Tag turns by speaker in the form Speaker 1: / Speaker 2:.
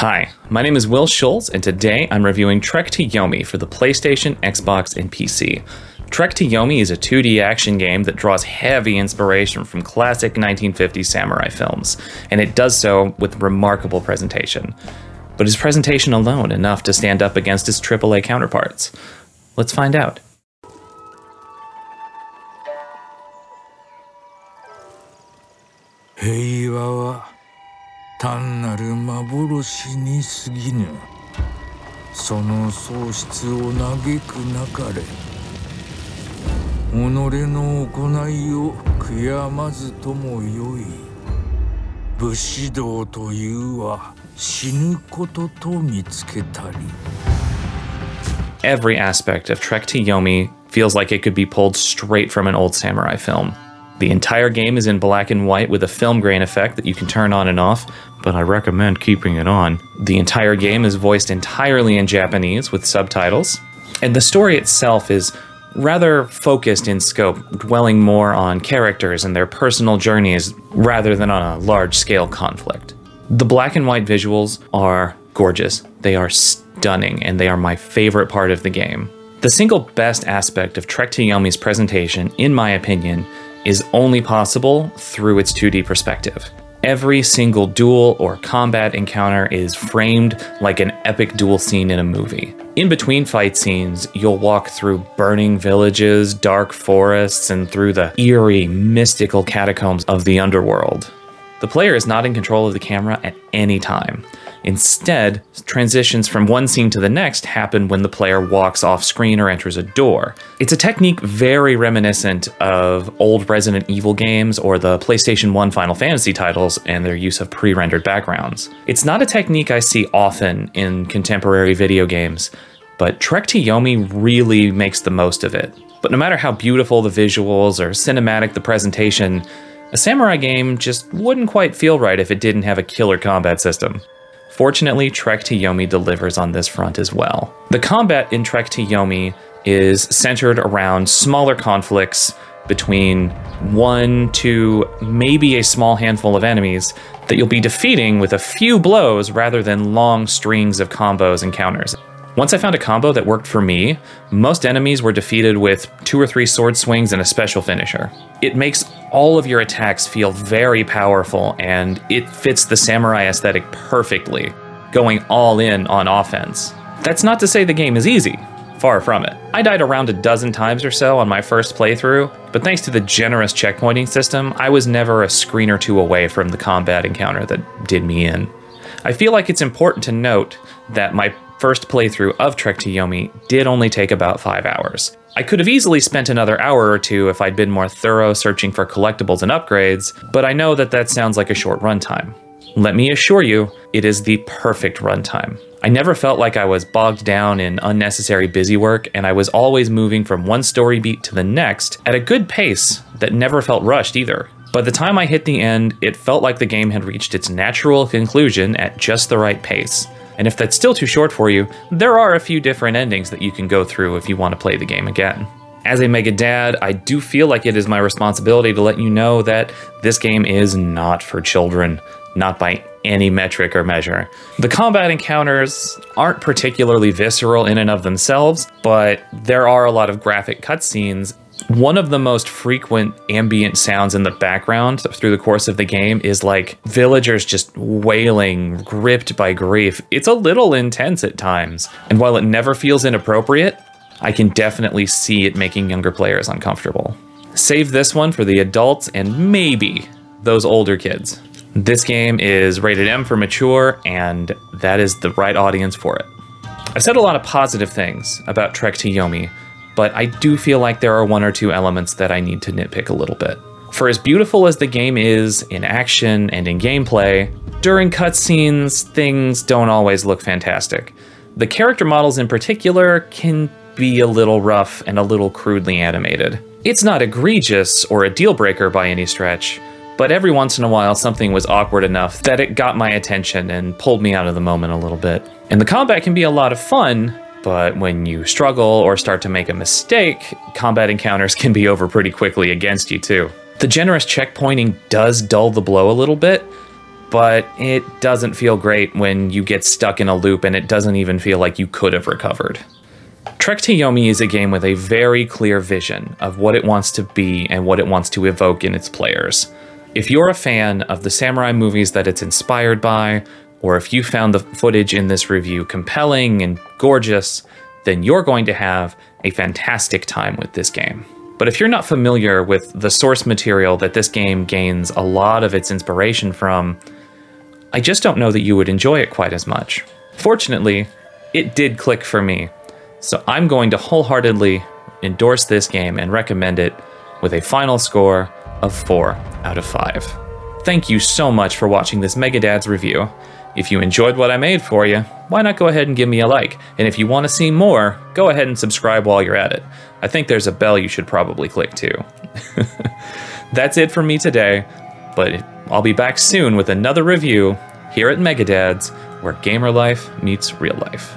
Speaker 1: Hi, my name is Will Schultz, and today I'm reviewing Trek to Yomi for the PlayStation, Xbox, and PC. Trek to Yomi is a 2D action game that draws heavy inspiration from classic 1950s samurai films, and it does so with remarkable presentation. But is presentation alone enough to stand up against its AAA counterparts? Let's find out.
Speaker 2: Hey, 単なる幻に過ぎぬその喪失を嘆くなかれ己の行いを悔やまずともよい武士道というは死ぬことと見つけたり
Speaker 1: Every aspect of Trek to Yomi feels like it could be pulled straight from an old samurai film. The entire game is in black and white with a film grain effect that you can turn on and off, but I recommend keeping it on. The entire game is voiced entirely in Japanese with subtitles, and the story itself is rather focused in scope, dwelling more on characters and their personal journeys rather than on a large scale conflict. The black and white visuals are gorgeous, they are stunning, and they are my favorite part of the game. The single best aspect of Trek to Yomi's presentation, in my opinion, is only possible through its 2D perspective. Every single duel or combat encounter is framed like an epic duel scene in a movie. In between fight scenes, you'll walk through burning villages, dark forests, and through the eerie, mystical catacombs of the underworld. The player is not in control of the camera at any time. Instead, transitions from one scene to the next happen when the player walks off screen or enters a door. It's a technique very reminiscent of old Resident Evil games or the PlayStation 1 Final Fantasy titles and their use of pre rendered backgrounds. It's not a technique I see often in contemporary video games, but Trek to Yomi really makes the most of it. But no matter how beautiful the visuals or cinematic the presentation, a samurai game just wouldn't quite feel right if it didn't have a killer combat system. Fortunately, Trek to Yomi delivers on this front as well. The combat in Trek to Yomi is centered around smaller conflicts between one to maybe a small handful of enemies that you'll be defeating with a few blows rather than long strings of combos and counters. Once I found a combo that worked for me, most enemies were defeated with two or three sword swings and a special finisher. It makes all of your attacks feel very powerful and it fits the samurai aesthetic perfectly, going all in on offense. That's not to say the game is easy. Far from it. I died around a dozen times or so on my first playthrough, but thanks to the generous checkpointing system, I was never a screen or two away from the combat encounter that did me in. I feel like it's important to note that my first playthrough of Trek to Yomi did only take about 5 hours. I could have easily spent another hour or two if I'd been more thorough searching for collectibles and upgrades, but I know that that sounds like a short runtime. Let me assure you, it is the perfect runtime. I never felt like I was bogged down in unnecessary busy work, and I was always moving from one story beat to the next at a good pace that never felt rushed either. By the time I hit the end, it felt like the game had reached its natural conclusion at just the right pace. And if that's still too short for you, there are a few different endings that you can go through if you want to play the game again. As a mega dad, I do feel like it is my responsibility to let you know that this game is not for children, not by any metric or measure. The combat encounters aren't particularly visceral in and of themselves, but there are a lot of graphic cutscenes one of the most frequent ambient sounds in the background through the course of the game is like villagers just wailing, gripped by grief. It's a little intense at times. And while it never feels inappropriate, I can definitely see it making younger players uncomfortable. Save this one for the adults and maybe those older kids. This game is rated M for mature, and that is the right audience for it. I've said a lot of positive things about Trek to Yomi, but I do feel like there are one or two elements that I need to nitpick a little bit. For as beautiful as the game is in action and in gameplay, during cutscenes, things don't always look fantastic. The character models in particular can be a little rough and a little crudely animated. It's not egregious or a deal breaker by any stretch, but every once in a while something was awkward enough that it got my attention and pulled me out of the moment a little bit. And the combat can be a lot of fun, but when you struggle or start to make a mistake, combat encounters can be over pretty quickly against you, too. The generous checkpointing does dull the blow a little bit, but it doesn't feel great when you get stuck in a loop and it doesn't even feel like you could have recovered. Trek to Yomi is a game with a very clear vision of what it wants to be and what it wants to evoke in its players. If you're a fan of the samurai movies that it's inspired by, or if you found the footage in this review compelling and gorgeous, then you're going to have a fantastic time with this game. But if you're not familiar with the source material that this game gains a lot of its inspiration from, I just don't know that you would enjoy it quite as much. Fortunately, it did click for me, so I'm going to wholeheartedly endorse this game and recommend it with a final score of 4 out of 5. Thank you so much for watching this Megadad's review. If you enjoyed what I made for you, why not go ahead and give me a like? And if you want to see more, go ahead and subscribe while you're at it. I think there's a bell you should probably click too. That's it for me today, but I'll be back soon with another review here at Megadads, where gamer life meets real life.